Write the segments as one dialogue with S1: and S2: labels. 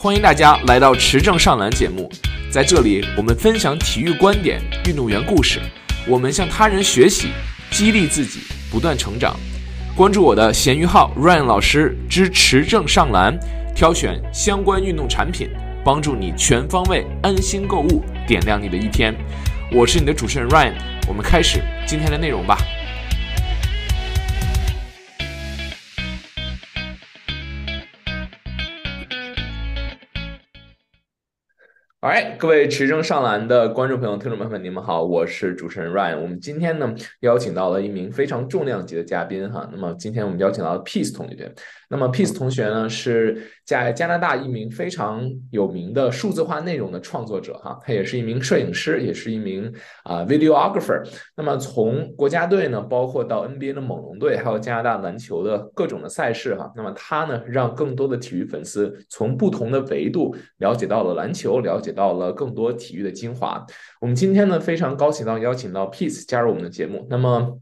S1: 欢迎大家来到持证上篮节目，在这里我们分享体育观点、运动员故事，我们向他人学习，激励自己不断成长。关注我的闲鱼号 Ryan 老师之持证上篮，挑选相关运动产品，帮助你全方位安心购物，点亮你的一天。我是你的主持人 Ryan，我们开始今天的内容吧。好各位持证上篮的观众朋友、听众朋友们，你们好，我是主持人 Ryan。我们今天呢邀请到了一名非常重量级的嘉宾哈。那么今天我们邀请到了 Peace 同学。那么 Peace 同学呢是在加拿大一名非常有名的数字化内容的创作者哈，他也是一名摄影师，也是一名啊、uh, videographer。那么从国家队呢，包括到 NBA 的猛龙队，还有加拿大篮球的各种的赛事哈。那么他呢让更多的体育粉丝从不同的维度了解到了篮球，了解。到了更多体育的精华。我们今天呢非常高兴到邀请到 Peace 加入我们的节目。那么，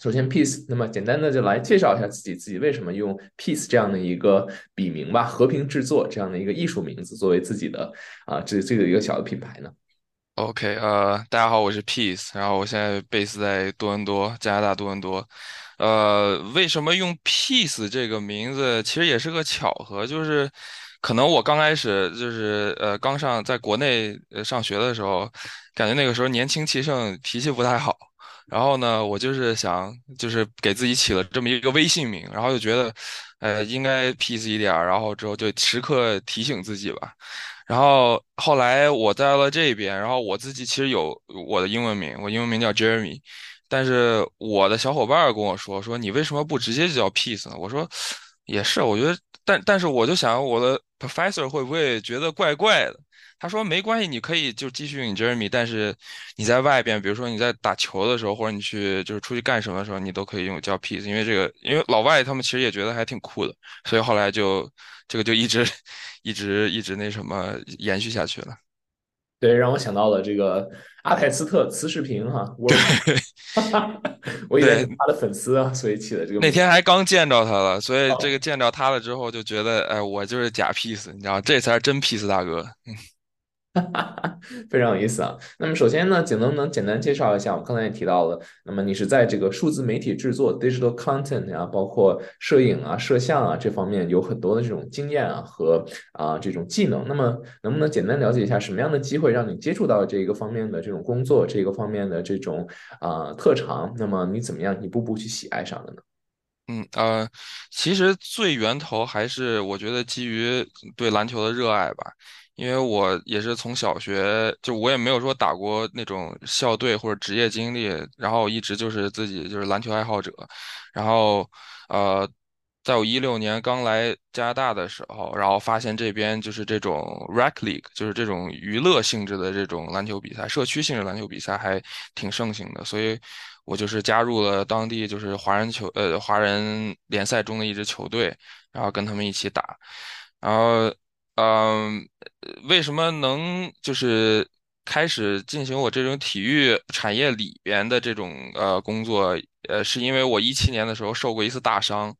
S1: 首先 Peace，那么简单的就来介绍一下自己，自己为什么用 Peace 这样的一个笔名吧，和平制作这样的一个艺术名字作为自己的啊这这个一个小的品牌呢
S2: ？OK，呃，大家好，我是 Peace，然后我现在 base 在多伦多，加拿大多伦多。呃，为什么用 Peace 这个名字？其实也是个巧合，就是。可能我刚开始就是呃刚上在国内呃上学的时候，感觉那个时候年轻气盛，脾气不太好。然后呢，我就是想就是给自己起了这么一个微信名，然后就觉得呃应该 peace 一点，然后之后就时刻提醒自己吧。然后后来我在了这边，然后我自己其实有我的英文名，我英文名叫 Jeremy，但是我的小伙伴跟我说说你为什么不直接就叫 peace 呢？我说也是，我觉得。但但是我就想，我的 professor 会不会觉得怪怪的？他说没关系，你可以就继续用 Jeremy，但是你在外边，比如说你在打球的时候，或者你去就是出去干什么的时候，你都可以用叫 Peace，因为这个，因为老外他们其实也觉得还挺酷的，所以后来就这个就一直一直一直那什么延续下去了。
S1: 对，让我想到了这个阿泰斯特瓷视频哈，我，我以为是他的粉丝啊，所以起的这个。
S2: 那天还刚见着他了，所以这个见着他了之后，就觉得，哎，我就是假 peace，你知道，这才是真 peace 大哥。
S1: 非常有意思啊。那么首先呢，简能不能简单介绍一下？我刚才也提到了，那么你是在这个数字媒体制作 （digital content） 啊，包括摄影啊、摄像啊这方面有很多的这种经验啊和啊这种技能。那么能不能简单了解一下，什么样的机会让你接触到这个方面的这种工作，这个方面的这种啊特长？那么你怎么样一步步去喜爱上的呢？
S2: 嗯呃，其实最源头还是我觉得基于对篮球的热爱吧。因为我也是从小学就我也没有说打过那种校队或者职业经历，然后一直就是自己就是篮球爱好者，然后呃，在我一六年刚来加拿大的时候，然后发现这边就是这种 rec league，就是这种娱乐性质的这种篮球比赛，社区性质篮球比赛还挺盛行的，所以我就是加入了当地就是华人球呃华人联赛中的一支球队，然后跟他们一起打，然后。嗯，为什么能就是开始进行我这种体育产业里边的这种呃工作？呃，是因为我一七年的时候受过一次大伤，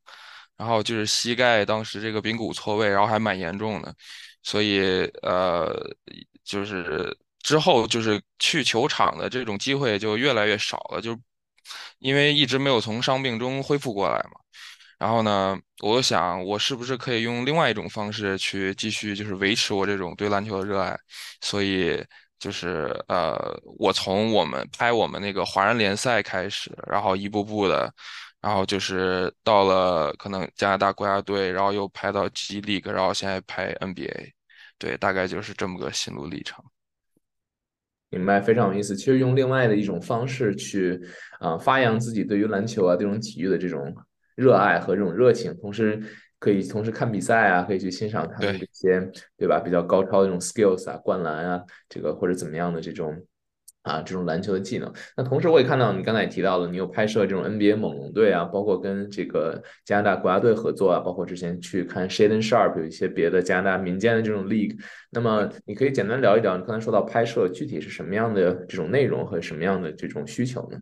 S2: 然后就是膝盖当时这个髌骨错位，然后还蛮严重的，所以呃，就是之后就是去球场的这种机会就越来越少了，就因为一直没有从伤病中恢复过来嘛。然后呢，我想我是不是可以用另外一种方式去继续，就是维持我这种对篮球的热爱。所以就是呃，我从我们拍我们那个华人联赛开始，然后一步步的，然后就是到了可能加拿大国家队，然后又拍到 G League，然后现在拍 NBA，对，大概就是这么个心路历程。
S1: 明白，非常有意思。其实用另外的一种方式去啊、呃，发扬自己对于篮球啊这种体育的这种。热爱和这种热情，同时可以同时看比赛啊，可以去欣赏他们这些对，对吧？比较高超的这种 skills 啊，灌篮啊，这个或者怎么样的这种啊，这种篮球的技能。那同时我也看到你刚才也提到了，你有拍摄这种 NBA 猛龙队啊，包括跟这个加拿大国家队合作啊，包括之前去看 Shaedon Sharpe 有一些别的加拿大民间的这种 league。那么你可以简单聊一聊，你刚才说到拍摄具体是什么样的这种内容和什么样的这种需求呢？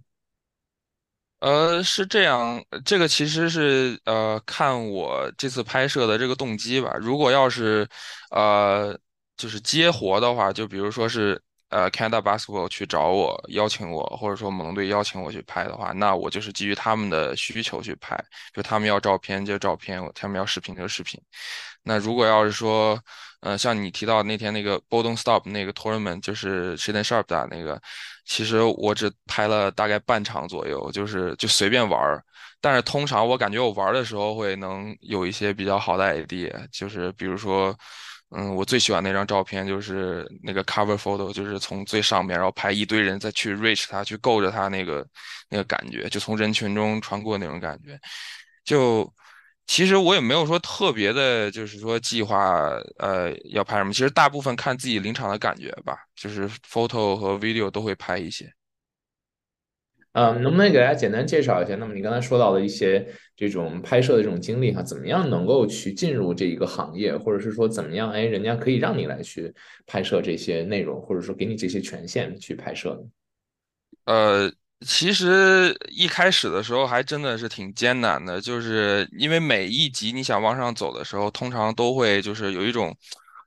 S2: 呃，是这样，这个其实是呃，看我这次拍摄的这个动机吧。如果要是呃，就是接活的话，就比如说是呃，Canada Basketball 去找我邀请我，或者说猛龙队邀请我去拍的话，那我就是基于他们的需求去拍，就他们要照片就照片，他们要视频就视频。那如果要是说，呃，像你提到那天那个 Bolden Stop 那个 tournament，就是 Shaden Sharp 打那个，其实我只拍了大概半场左右，就是就随便玩儿。但是通常我感觉我玩的时候会能有一些比较好的 idea，就是比如说，嗯，我最喜欢那张照片就是那个 cover photo，就是从最上面然后拍一堆人再去 reach 他，去够着他那个那个感觉，就从人群中穿过那种感觉，就。其实我也没有说特别的，就是说计划，呃，要拍什么。其实大部分看自己临场的感觉吧，就是 photo 和 video 都会拍一些。
S1: 嗯，能不能给大家简单介绍一下？那么你刚才说到的一些这种拍摄的这种经历哈，怎么样能够去进入这一个行业，或者是说怎么样，哎，人家可以让你来去拍摄这些内容，或者说给你这些权限去拍摄呢？
S2: 呃。其实一开始的时候还真的是挺艰难的，就是因为每一级你想往上走的时候，通常都会就是有一种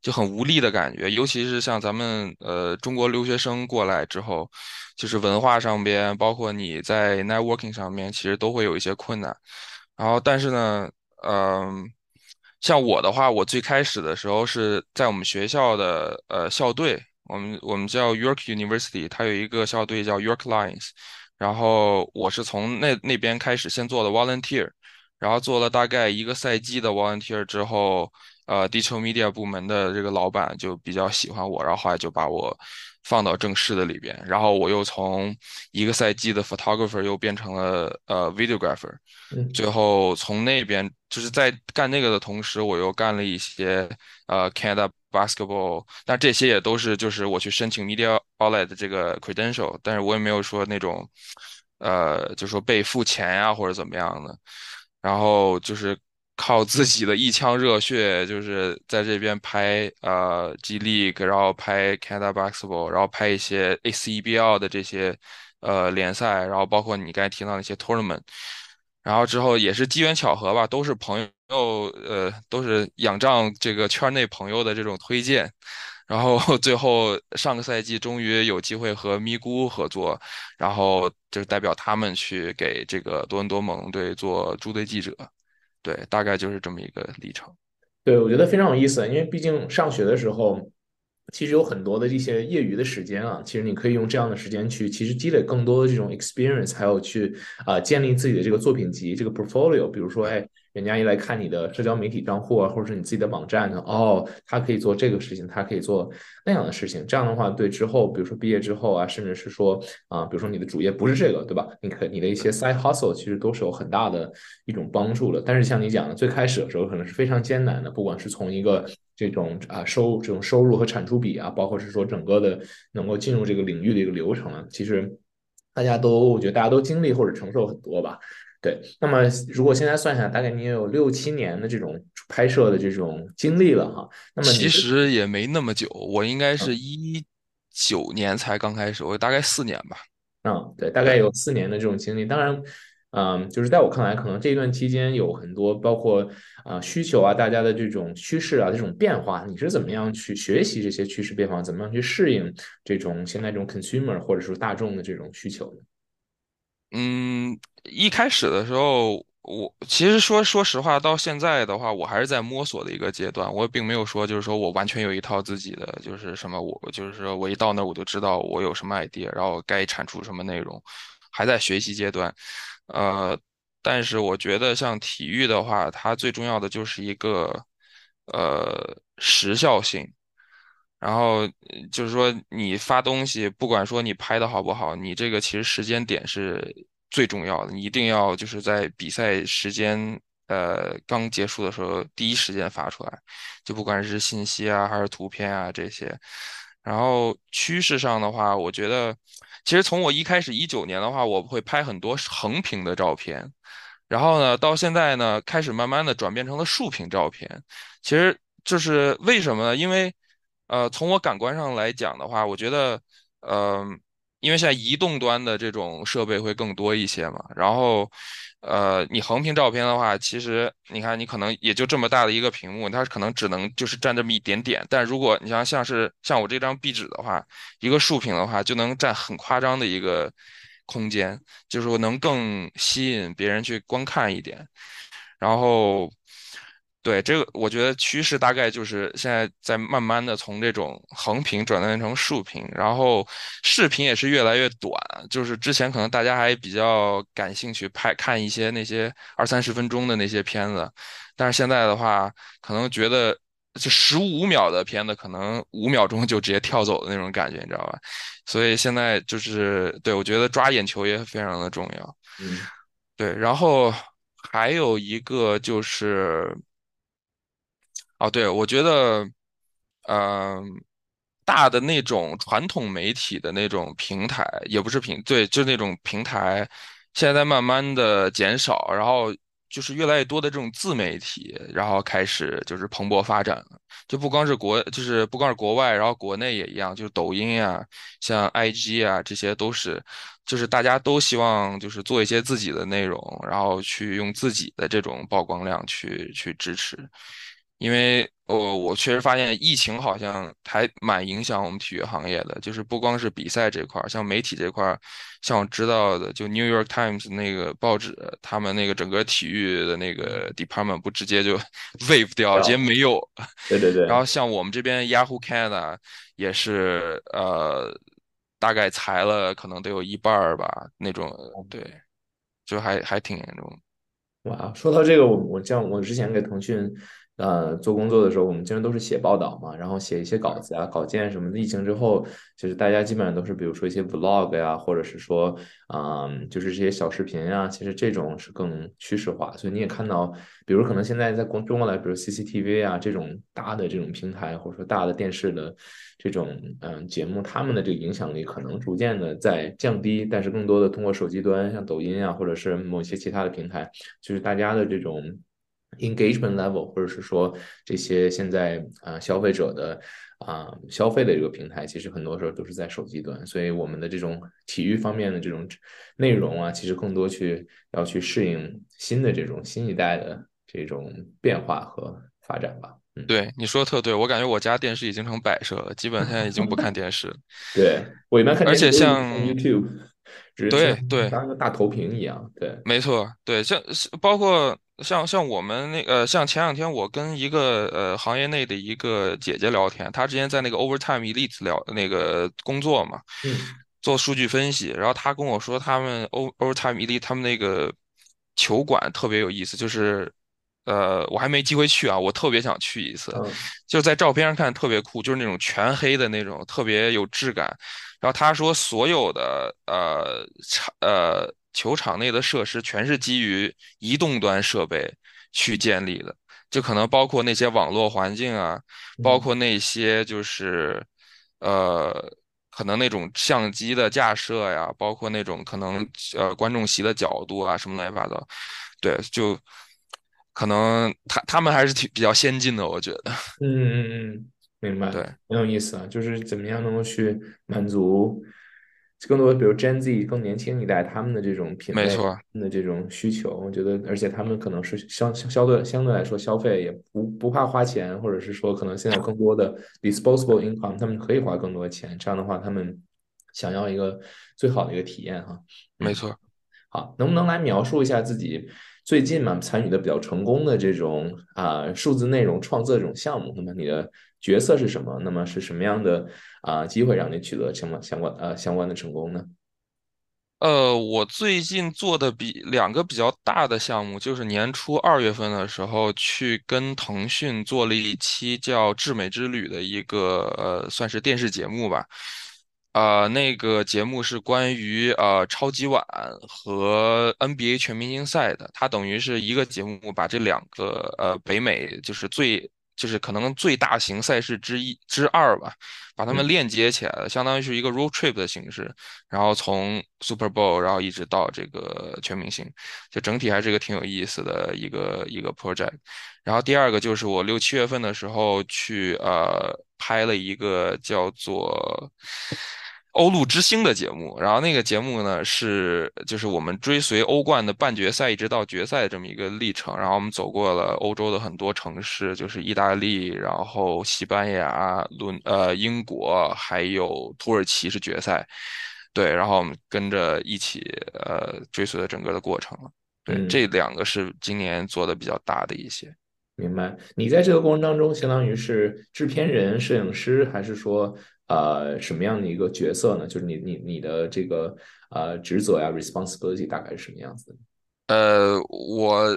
S2: 就很无力的感觉，尤其是像咱们呃中国留学生过来之后，就是文化上边，包括你在 networking 上面，其实都会有一些困难。然后但是呢，嗯、像我的话，我最开始的时候是在我们学校的呃校队，我们我们叫 York University，它有一个校队叫 York Lions。然后我是从那那边开始先做的 volunteer，然后做了大概一个赛季的 volunteer 之后，呃地球 media 部门的这个老板就比较喜欢我，然后后来就把我放到正式的里边，然后我又从一个赛季的 photographer 又变成了呃 videographer，最后从那边就是在干那个的同时，我又干了一些呃 Canada basketball，但这些也都是就是我去申请 media outlet 的这个 credential，但是我也没有说那种呃就说被付钱呀、啊、或者怎么样的，然后就是。靠自己的一腔热血，就是在这边拍呃 G League，然后拍 Canada Basketball，然后拍一些 ACBL 的这些呃联赛，然后包括你刚才提到那些 tournament，然后之后也是机缘巧合吧，都是朋友呃都是仰仗这个圈内朋友的这种推荐，然后 最后上个赛季终于有机会和咪咕合作，然后就是代表他们去给这个多伦多猛龙队做驻队记者。对，大概就是这么一个历程。
S1: 对，我觉得非常有意思，因为毕竟上学的时候，其实有很多的一些业余的时间啊，其实你可以用这样的时间去，其实积累更多的这种 experience，还有去啊、建立自己的这个作品集，这个 portfolio。比如说，哎。人家一来看你的社交媒体账户啊，或者是你自己的网站呢，哦，他可以做这个事情，他可以做那样的事情。这样的话，对之后，比如说毕业之后啊，甚至是说啊，比如说你的主业不是这个，对吧？你可你的一些 side hustle 其实都是有很大的一种帮助的。但是像你讲的，最开始的时候可能是非常艰难的，不管是从一个这种啊收这种收入和产出比啊，包括是说整个的能够进入这个领域的一个流程啊，其实大家都我觉得大家都经历或者承受很多吧。对，那么如果现在算下来，大概你也有六七年的这种拍摄的这种经历了哈。那么
S2: 其实也没那么久，我应该是一九年才刚开始，我大概四年吧。
S1: 嗯，对，大概有四年的这种经历。当然，嗯，就是在我看来，可能这段期间有很多包括啊、呃、需求啊，大家的这种趋势啊，这种变化，你是怎么样去学习这些趋势变化，怎么样去适应这种现在这种 consumer 或者说大众的这种需求呢？
S2: 嗯，一开始的时候，我其实说说实话，到现在的话，我还是在摸索的一个阶段。我并没有说，就是说我完全有一套自己的，就是什么，我就是说我一到那儿我就知道我有什么 idea，然后该产出什么内容，还在学习阶段。呃，但是我觉得像体育的话，它最重要的就是一个呃时效性。然后就是说，你发东西，不管说你拍的好不好，你这个其实时间点是最重要的。你一定要就是在比赛时间，呃，刚结束的时候第一时间发出来，就不管是信息啊，还是图片啊这些。然后趋势上的话，我觉得，其实从我一开始一九年的话，我会拍很多横屏的照片，然后呢，到现在呢，开始慢慢的转变成了竖屏照片。其实就是为什么呢？因为呃，从我感官上来讲的话，我觉得，呃，因为现在移动端的这种设备会更多一些嘛，然后，呃，你横屏照片的话，其实你看你可能也就这么大的一个屏幕，它可能只能就是占这么一点点，但如果你像像是像我这张壁纸的话，一个竖屏的话，就能占很夸张的一个空间，就是说能更吸引别人去观看一点，然后。对，这个，我觉得趋势大概就是现在在慢慢的从这种横屏转变成竖屏，然后视频也是越来越短。就是之前可能大家还比较感兴趣拍看一些那些二三十分钟的那些片子，但是现在的话，可能觉得就十五秒的片子，可能五秒钟就直接跳走的那种感觉，你知道吧？所以现在就是对，我觉得抓眼球也非常的重要。
S1: 嗯，
S2: 对，然后还有一个就是。哦，对，我觉得，嗯、大的那种传统媒体的那种平台，也不是平，对，就那种平台，现在慢慢的减少，然后就是越来越多的这种自媒体，然后开始就是蓬勃发展了，就不光是国，就是不光是国外，然后国内也一样，就是抖音啊，像 IG 啊，这些都是，就是大家都希望就是做一些自己的内容，然后去用自己的这种曝光量去去支持。因为我我确实发现疫情好像还蛮影响我们体育行业的，就是不光是比赛这块儿，像媒体这块儿，像我知道的，就 New York Times 那个报纸，他们那个整个体育的那个 department 不直接就 wave 掉，直接没有。
S1: 对对对。
S2: 然后像我们这边 Yahoo Canada 也是，呃，大概裁了可能得有一半儿吧，那种，对，就还还挺严重。
S1: 哇，说到这个，我我像我之前给腾讯。呃，做工作的时候，我们经常都是写报道嘛，然后写一些稿子啊、稿件什么的。疫情之后，就是大家基本上都是，比如说一些 vlog 呀，或者是说，嗯，就是这些小视频啊，其实这种是更趋势化。所以你也看到，比如可能现在在中国来，比如 CCTV 啊这种大的这种平台，或者说大的电视的这种嗯节目，他们的这个影响力可能逐渐的在降低，但是更多的通过手机端，像抖音啊，或者是某些其他的平台，就是大家的这种。Engagement level，或者是说这些现在啊、呃、消费者的啊、呃、消费的这个平台，其实很多时候都是在手机端，所以我们的这种体育方面的这种内容啊，其实更多去要去适应新的这种新一代的这种变化和发展吧。嗯，
S2: 对，你说的特对，我感觉我家电视已经成摆设了，基本现在已经不看电视了。
S1: 对，我一般看，
S2: 而且像
S1: YouTube，
S2: 对对，
S1: 当个大投屏一样。对，
S2: 没错，对，像包括。像像我们那个、呃，像前两天我跟一个呃行业内的一个姐姐聊天，她之前在那个 Overtime Elite 聊那个工作嘛，
S1: 嗯，
S2: 做数据分析，然后她跟我说他们 O Overtime Elite 他们那个球馆特别有意思，就是呃我还没机会去啊，我特别想去一次，
S1: 嗯、
S2: 就在照片上看特别酷，就是那种全黑的那种，特别有质感。然后他说所有的呃场呃。球场内的设施全是基于移动端设备去建立的，就可能包括那些网络环境啊，包括那些就是呃，可能那种相机的架设呀，包括那种可能呃观众席的角度啊，什么乱七八糟，对，就可能他他们还是挺比较先进的，我觉得。
S1: 嗯嗯嗯，明白。
S2: 对，
S1: 很有意思啊，就是怎么样能够去满足。更多的，比如 Gen Z 更年轻一代，他们的这种品味，没错的这种需求，我觉得，而且他们可能是相相对相对来说消费也不不怕花钱，或者是说可能现在更多的 disposable income，他们可以花更多的钱，这样的话，他们想要一个最好的一个体验哈。
S2: 没错。
S1: 好，能不能来描述一下自己最近嘛参与的比较成功的这种啊、数字内容创作这种项目？那么你的角色是什么？那么是什么样的啊、机会让你取得相关相关呃相关的成功呢？
S2: 呃，我最近做的比两个比较大的项目，就是年初二月份的时候去跟腾讯做了一期叫《智美之旅》的一个呃算是电视节目吧。呃，那个节目是关于呃超级碗和 NBA 全明星赛的，它等于是一个节目，把这两个呃北美就是最就是可能最大型赛事之一之二吧，把它们链接起来了，相当于是一个 road trip 的形式，然后从 Super Bowl 然后一直到这个全明星，就整体还是一个挺有意思的一个一个 project。然后第二个就是我六七月份的时候去呃拍了一个叫做。欧陆之星的节目，然后那个节目呢是就是我们追随欧冠的半决赛一直到决赛这么一个历程，然后我们走过了欧洲的很多城市，就是意大利，然后西班牙、伦呃英国，还有土耳其是决赛，对，然后我们跟着一起呃追随了整个的过程，对，
S1: 嗯，
S2: 这两个是今年做的比较大的一些。
S1: 明白。你在这个过程当中，相当于是制片人、摄影师，还是说？呃，什么样的一个角色呢？就是你你你的这个呃职责呀，responsibility 大概是什么样子的？
S2: 呃，我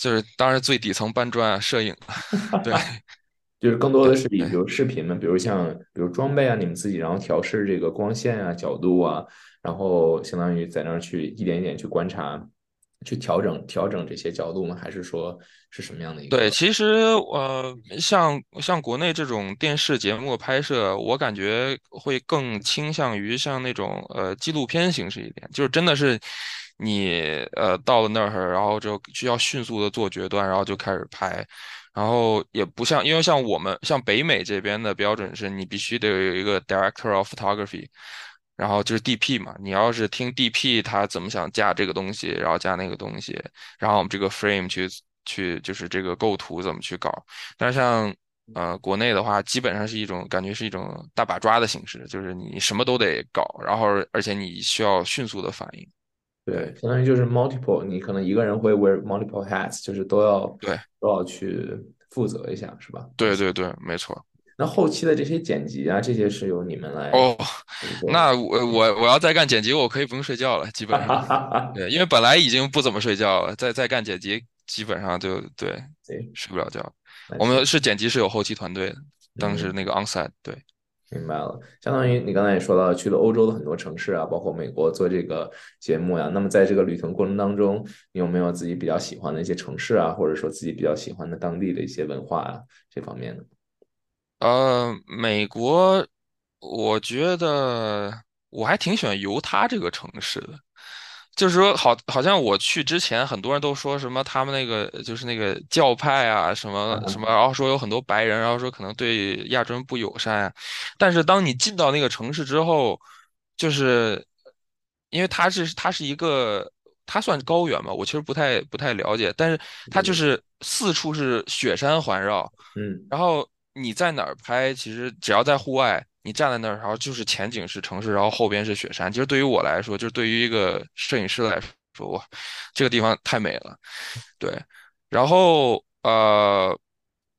S2: 就是当然最底层搬砖啊，摄影，对，
S1: 就是更多的是以比如视频嘛，比如像比如装备啊，你们自己然后调试这个光线啊、角度啊，然后相当于在那儿去一点一点去观察。去调整调整这些角度吗？还是说是什么样的一个？
S2: 对，其实呃，像像国内这种电视节目拍摄，我感觉会更倾向于像那种呃纪录片形式一点，就是真的是你呃到了那儿，然后就需要迅速的做决断，然后就开始拍，然后也不像，因为像我们像北美这边的标准是你必须得有一个 director of photography。然后就是 DP 嘛，你要是听 DP 他怎么想架这个东西，然后架那个东西，然后我们这个 frame 去去就是这个构图怎么去搞。但是像呃国内的话，基本上是一种感觉是一种大把抓的形式，就是你什么都得搞，然后而且你需要迅速的反应。
S1: 对，相当于就是 multiple，你可能一个人会 wear multiple hats，就是都要
S2: 对
S1: 都要去负责一下，是吧？
S2: 对对对，没错。
S1: 那后期的这些剪辑啊，这些是由你们来
S2: 哦。那我我我要再干剪辑，我可以不用睡觉了，基本上。对，因为本来已经不怎么睡觉了，再再干剪辑，基本上就对，对，睡不了觉。我们是剪辑是有后期团队的，当时那个 onsite，对。
S1: 明白了，相当于你刚才也说到，去了欧洲的很多城市啊，包括美国做这个节目呀。那么在这个旅程过程当中，你有没有自己比较喜欢的一些城市啊，或者说自己比较喜欢的当地的一些文化啊这方面的？
S2: 呃，美国，我觉得我还挺喜欢犹他这个城市的，就是说好，好像我去之前，很多人都说什么他们那个就是那个教派啊，什么什么，然后说有很多白人，然后说可能对亚洲人不友善啊。但是当你进到那个城市之后，就是因为它是它是一个，它算高原嘛，我其实不太不太了解，但是它就是四处是雪山环绕，
S1: 嗯，
S2: 然后。你在哪儿拍？其实只要在户外，你站在那儿，然后就是前景是城市，然后后边是雪山。其实对于我来说，就是对于一个摄影师来说，哇，这个地方太美了。对，然后呃，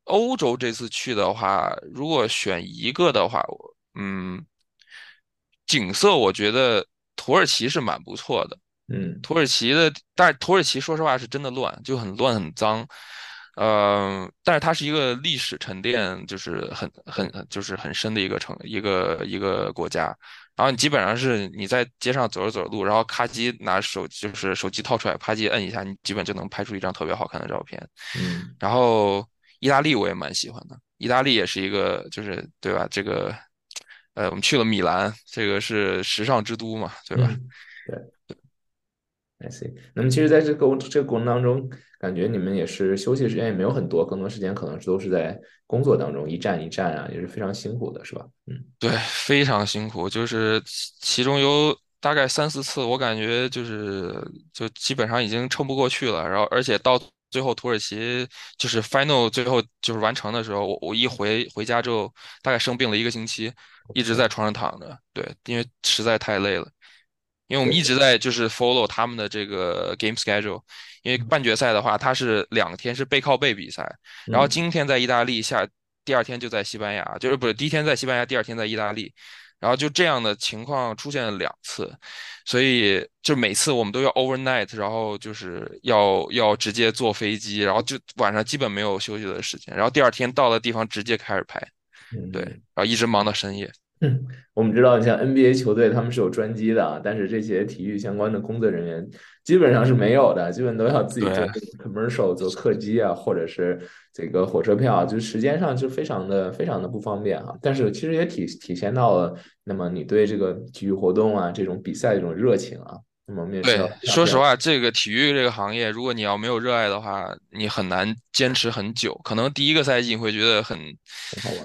S2: 欧洲这次去的话，如果选一个的话，嗯，景色我觉得土耳其是蛮不错的。
S1: 嗯，
S2: 土耳其的，但是土耳其说实话是真的乱，就很乱很脏。呃，但是它是一个历史沉淀，就是很很就是很深的一个城，一个一个国家。然后你基本上是你在街上走着走着路，然后咔叽拿手就是手机掏出来，啪叽摁一下，你基本就能拍出一张特别好看的照片。
S1: 嗯，
S2: 然后意大利我也蛮喜欢的，意大利也是一个就是对吧？这个呃，我们去了米兰，这个是时尚之都嘛，对吧？
S1: 嗯、对。I see。那么其实在这个这个过程当中。感觉你们也是休息的时间也没有很多，更多时间可能是都是在工作当中一站一站啊，也是非常辛苦的，是吧？嗯，
S2: 对，非常辛苦，就是其中有大概三四次，我感觉就是就基本上已经撑不过去了。然后而且到最后土耳其就是 final 最后就是完成的时候，我我一回回家之后，大概生病了一个星期，一直在床上躺着。对，因为实在太累了。因为我们一直在就是 follow 他们的这个 game schedule，因为半决赛的话，它是两天是背靠背比赛，然后今天在意大利下，第二天就在西班牙，就是不是第一天在西班牙，第二天在意大利，然后就这样的情况出现了两次，所以就每次我们都要 overnight，然后就是要要直接坐飞机，然后就晚上基本没有休息的时间，然后第二天到了地方直接开始拍，对，然后一直忙到深夜。
S1: 嗯，我们知道，像 NBA 球队他们是有专机的，但是这些体育相关的工作人员基本上是没有的，基本都要自己做 commercial 做客机啊，或者是这个火车票，就是时间上就非常的非常的不方便啊。但是其实也体体现到了，那么你对这个体育活动啊，这种比赛这种热情啊。那么我们也
S2: 对，说实话，这个体育这个行业，如果你要没有热爱的话，你很难坚持很久。可能第一个赛季你会觉得很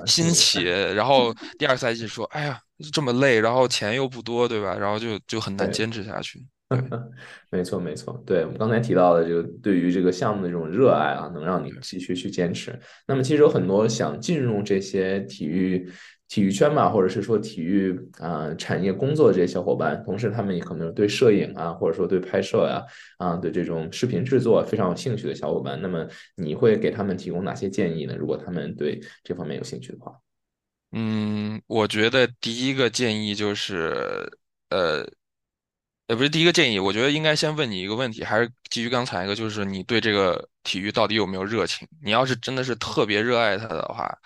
S2: 新奇，然后第二个赛季说，哎呀，这么累，然后钱又不多，对吧？然后就就很
S1: 难
S2: 坚持下去。对，
S1: 没错，没错，对，我们刚才提到的这个对于这个项目的这种热爱啊，能让你继续去坚持。那么其实有很多想进入这些体育。体育圈吧，或者是说体育啊、产业工作的这些小伙伴，同时他们也可能对摄影啊，或者说对拍摄呀啊，对这种视频制作非常有兴趣的小伙伴，那么你会给他们提供哪些建议呢？如果他们对这方面有兴趣的话，
S2: 嗯，我觉得第一个建议就是，呃，呃，不是第一个建议，我觉得应该先问你一个问题，还是基于刚才一个，就是你对这个体育到底有没有热情？你要是真的是特别热爱它的话。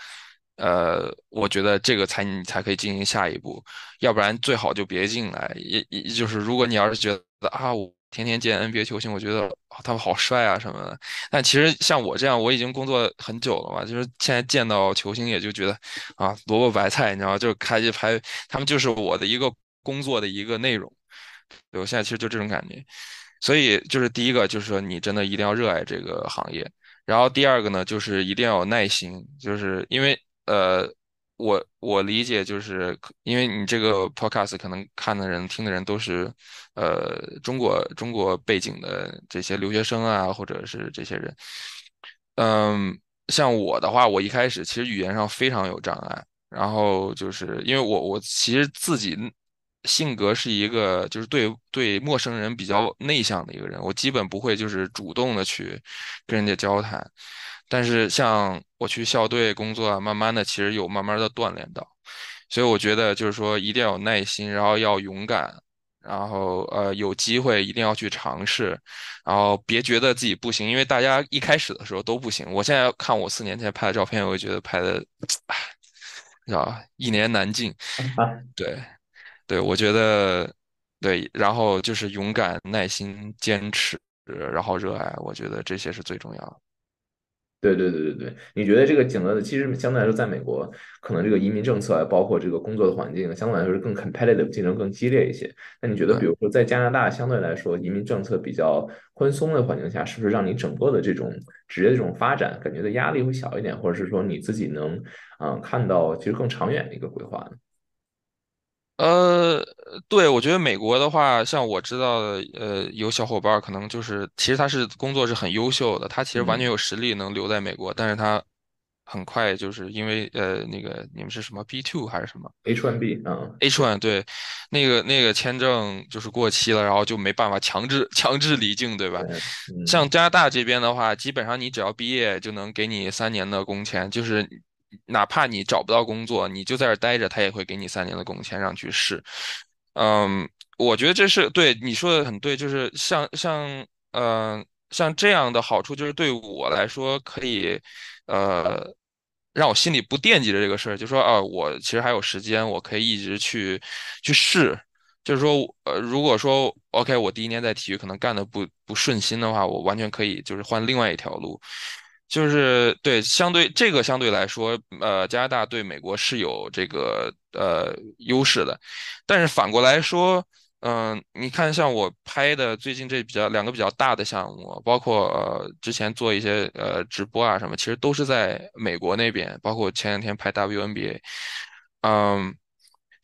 S2: 呃，我觉得这个才你才可以进行下一步，要不然最好就别进来。也也就是，如果你要是觉得啊，我天天见 NBA 球星，我觉得他们好帅啊什么的，但其实像我这样，我已经工作很久了嘛，就是现在见到球星也就觉得啊，萝卜白菜，你知道吗？就开就拍，他们就是我的一个工作的一个内容。对，我现在其实就这种感觉。所以就是第一个，就是说你真的一定要热爱这个行业。然后第二个呢，就是一定要有耐心，就是因为。呃，我我理解，就是因为你这个 podcast 可能看的人、听的人都是，呃，中国中国背景的这些留学生啊，或者是这些人。嗯，像我的话，我一开始其实语言上非常有障碍，然后就是因为我我其实自己性格是一个就是对对陌生人比较内向的一个人，我基本不会就是主动的去跟人家交谈。但是像我去校队工作啊，慢慢的其实有慢慢的锻炼到，所以我觉得就是说一定要有耐心，然后要勇敢，然后呃有机会一定要去尝试，然后别觉得自己不行，因为大家一开始的时候都不行。我现在看我四年前拍的照片，我就觉得拍的，唉，你知道吧，一年难尽。对，对，我觉得对，然后就是勇敢、耐心、坚持，然后热爱，我觉得这些是最重要的。
S1: 对对对对对，你觉得这个景德的其实相对来说，在美国可能这个移民政策包括这个工作的环境，相对来说是更 competitive，竞争更激烈一些。那你觉得，比如说在加拿大，相对来说移民政策比较宽松的环境下，是不是让你整个的这种职业这种发展，感觉的压力会小一点，或者是说你自己能嗯、呃、看到其实更长远的一个规划呢？
S2: 呃，对，我觉得美国的话，像我知道的，呃，有小伙伴可能就是，其实他是工作是很优秀的，他其实完全有实力能留在美国，嗯、但是他很快就是因为呃，那个你们是什么 B two 还是什么
S1: H1B 啊
S2: ？H one 对，那个那个签证就是过期了，然后就没办法强制 强制离境，对吧？
S1: 嗯、
S2: 像加拿大这边的话，基本上你只要毕业就能给你三年的工签，就是。哪怕你找不到工作，你就在这待着，他也会给你三年的工签让你去试。嗯，我觉得这是对你说的很对，就是像像嗯、呃、像这样的好处，就是对我来说可以呃让我心里不惦记着这个事儿，就说啊，我其实还有时间，我可以一直去去试。就是说呃，如果说 OK，我第一年在体育可能干得不不顺心的话，我完全可以就是换另外一条路。就是对，相对这个相对来说，呃，加拿大对美国是有这个呃优势的，但是反过来说，嗯、你看像我拍的最近这比较两个比较大的项目，包括之前做一些呃直播啊什么，其实都是在美国那边，包括前两天拍 WNBA，嗯，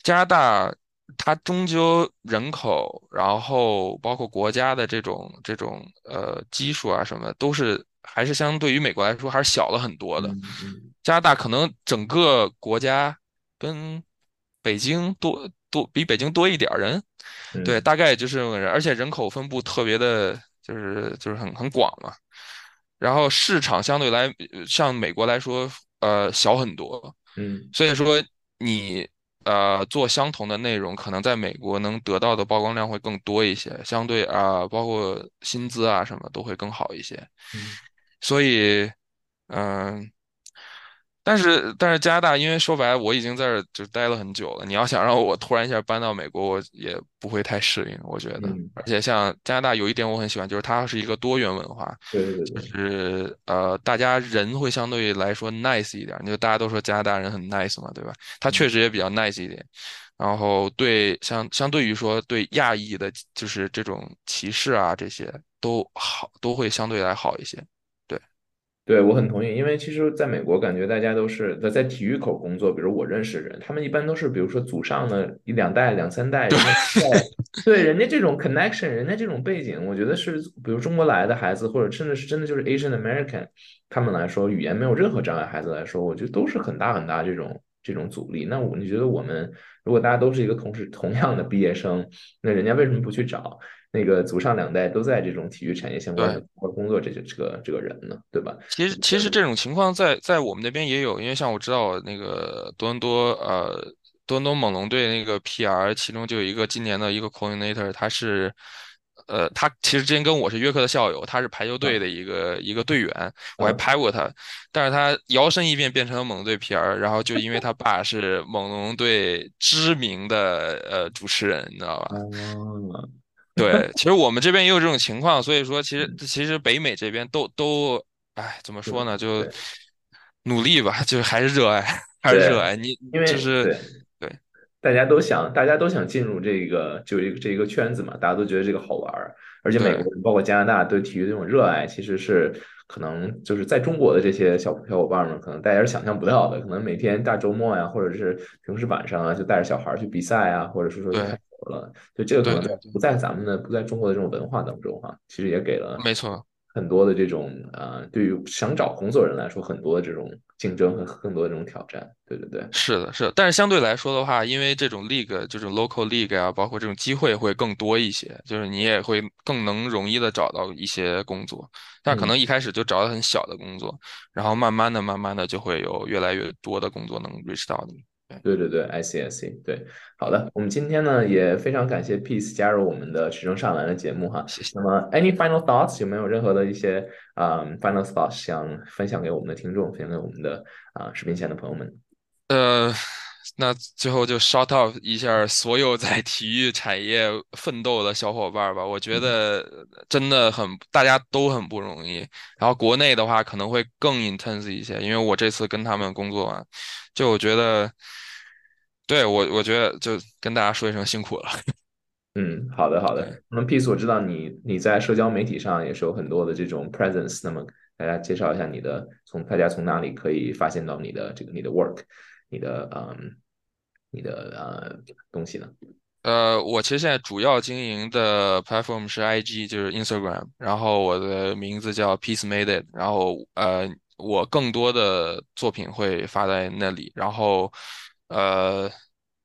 S2: 加拿大它终究人口，然后包括国家的这种这种呃基数啊什么都是。还是相对于美国来说，还是小了很多的。加拿大可能整个国家跟北京多多比北京多一点人，对，大概也就是这么个人，而且人口分布特别的，就是就是很很广嘛。然后市场相对来像美国来说，呃，小很多。
S1: 嗯，
S2: 所以说你呃做相同的内容，可能在美国能得到的曝光量会更多一些，相对啊，包括薪资啊什么都会更好一些。
S1: 嗯。
S2: 所以，嗯，但是但是加拿大，因为说白了，我已经在这儿就待了很久了。你要想让我突然一下搬到美国，我也不会太适应，我觉得。
S1: 嗯，
S2: 而且像加拿大有一点我很喜欢，就是它是一个多元文化，
S1: 对对对
S2: 就
S1: 对，
S2: 是呃，大家人会相对来说 nice 一点。就大家都说加拿大人很 nice 嘛，对吧？他确实也比较 nice 一点。然后对相相对于说对亚裔的，就是这种歧视啊，这些都好，都会相对来好一些。
S1: 对，我很同意，因为其实在美国，感觉大家都是在在体育口工作。比如我认识的人，他们一般都是，比如说祖上的一两代、两三代，人家对人家这种 connection，人家这种背景，我觉得是，比如中国来的孩子，或者甚至是真的就是 Asian American，他们来说语言没有任何障碍，孩子来说，我觉得都是很大很大这种这种阻力。那我你觉得我们如果大家都是一个同时同样的毕业生，那人家为什么不去找？那个祖上两代都在这种体育产业相关的工作，这个这个这个人呢，对吧？
S2: 其实其实这种情况在在我们那边也有，因为像我知道那个多伦多呃多伦多猛龙队那个 PR，其中就有一个今年的一个 coordinator，他是呃他其实之前跟我是约克的校友，他是排球队的一个、嗯、一个队员，我还拍过他，嗯、但是他摇身一变变成了猛龙队 PR，然后就因为他爸是猛龙队知名的呃主持人，你知道吧？
S1: 嗯
S2: 对，其实我们这边也有这种情况，所以说其实其实北美这边都都，哎，怎么说呢？就努力吧，就还是热爱，还是热爱你，
S1: 因为
S2: 就是
S1: 对
S2: 对，
S1: 大家都想，大家都想进入这个就一个这一个圈子嘛，大家都觉得这个好玩儿，而且美国人包括加拿大对体育这种热爱，其实是可能就是在中国的这些小小伙伴们，可能大家是想象不到的，可能每天大周末呀，或者是平时晚上啊，就带着小孩去比赛啊，或者是说。了，就这个可能不在咱们的不在中国的这种文化当中哈，其实也给了
S2: 没错
S1: 很多的这种啊，对于想找工作人来说，很多的这种竞争和更多的这种挑战。对对对，
S2: 是的，是的。但是相对来说的话，因为这种 league 这种 local league 啊，包括这种机会会更多一些，就是你也会更能容易的找到一些工作。但可能一开始就找到很小的工作，然后慢慢的、慢慢的就会有越来越多的工作能 reach 到你。
S1: 对对对，I see I see，对，好的，我们今天呢也非常感谢 Peace 加入我们的持正上篮的节目哈，谢谢。那么 Any final thoughts？有没有任何的一些啊、um, final thoughts 想分享给我们的听众，分享给我们的啊、uh, 视频前的朋友们？
S2: 呃，那最后就 shout out 一下所有在体育产业奋斗的小伙伴吧，我觉得真的很大家都很不容易。然后国内的话可能会更 intense 一些，因为我这次跟他们工作完，就我觉得。对我，我觉得就跟大家说一声辛苦了。
S1: 嗯，好的，好的。那么，Peace，我知道你你在社交媒体上也是有很多的这种 presence。那么，大家介绍一下你的，从大家从哪里可以发现到你的这个你的 work，你的嗯，你的呃东西呢？
S2: 呃，我其实现在主要经营的 platform 是 IG，就是 Instagram。然后我的名字叫 Peace Made It。然后呃，我更多的作品会发在那里。然后。呃，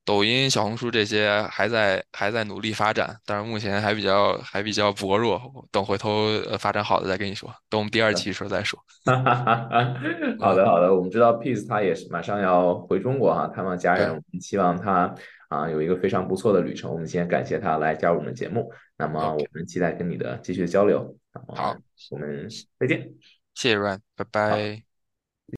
S2: 抖音、小红书这些还在还在努力发展，但是目前还比较还比较薄弱。等回头呃发展好了再跟你说，等我们第二期的时候再说。
S1: 好的好的，我们知道 Peace 他也是马上要回中国哈，探望家人。我们希望他啊有一个非常不错的旅程。我们先感谢他来加入我们的节目，那么我们期待跟你的继续交流。
S2: 好，
S1: 我们再见。
S2: 谢谢 Ryan，拜拜。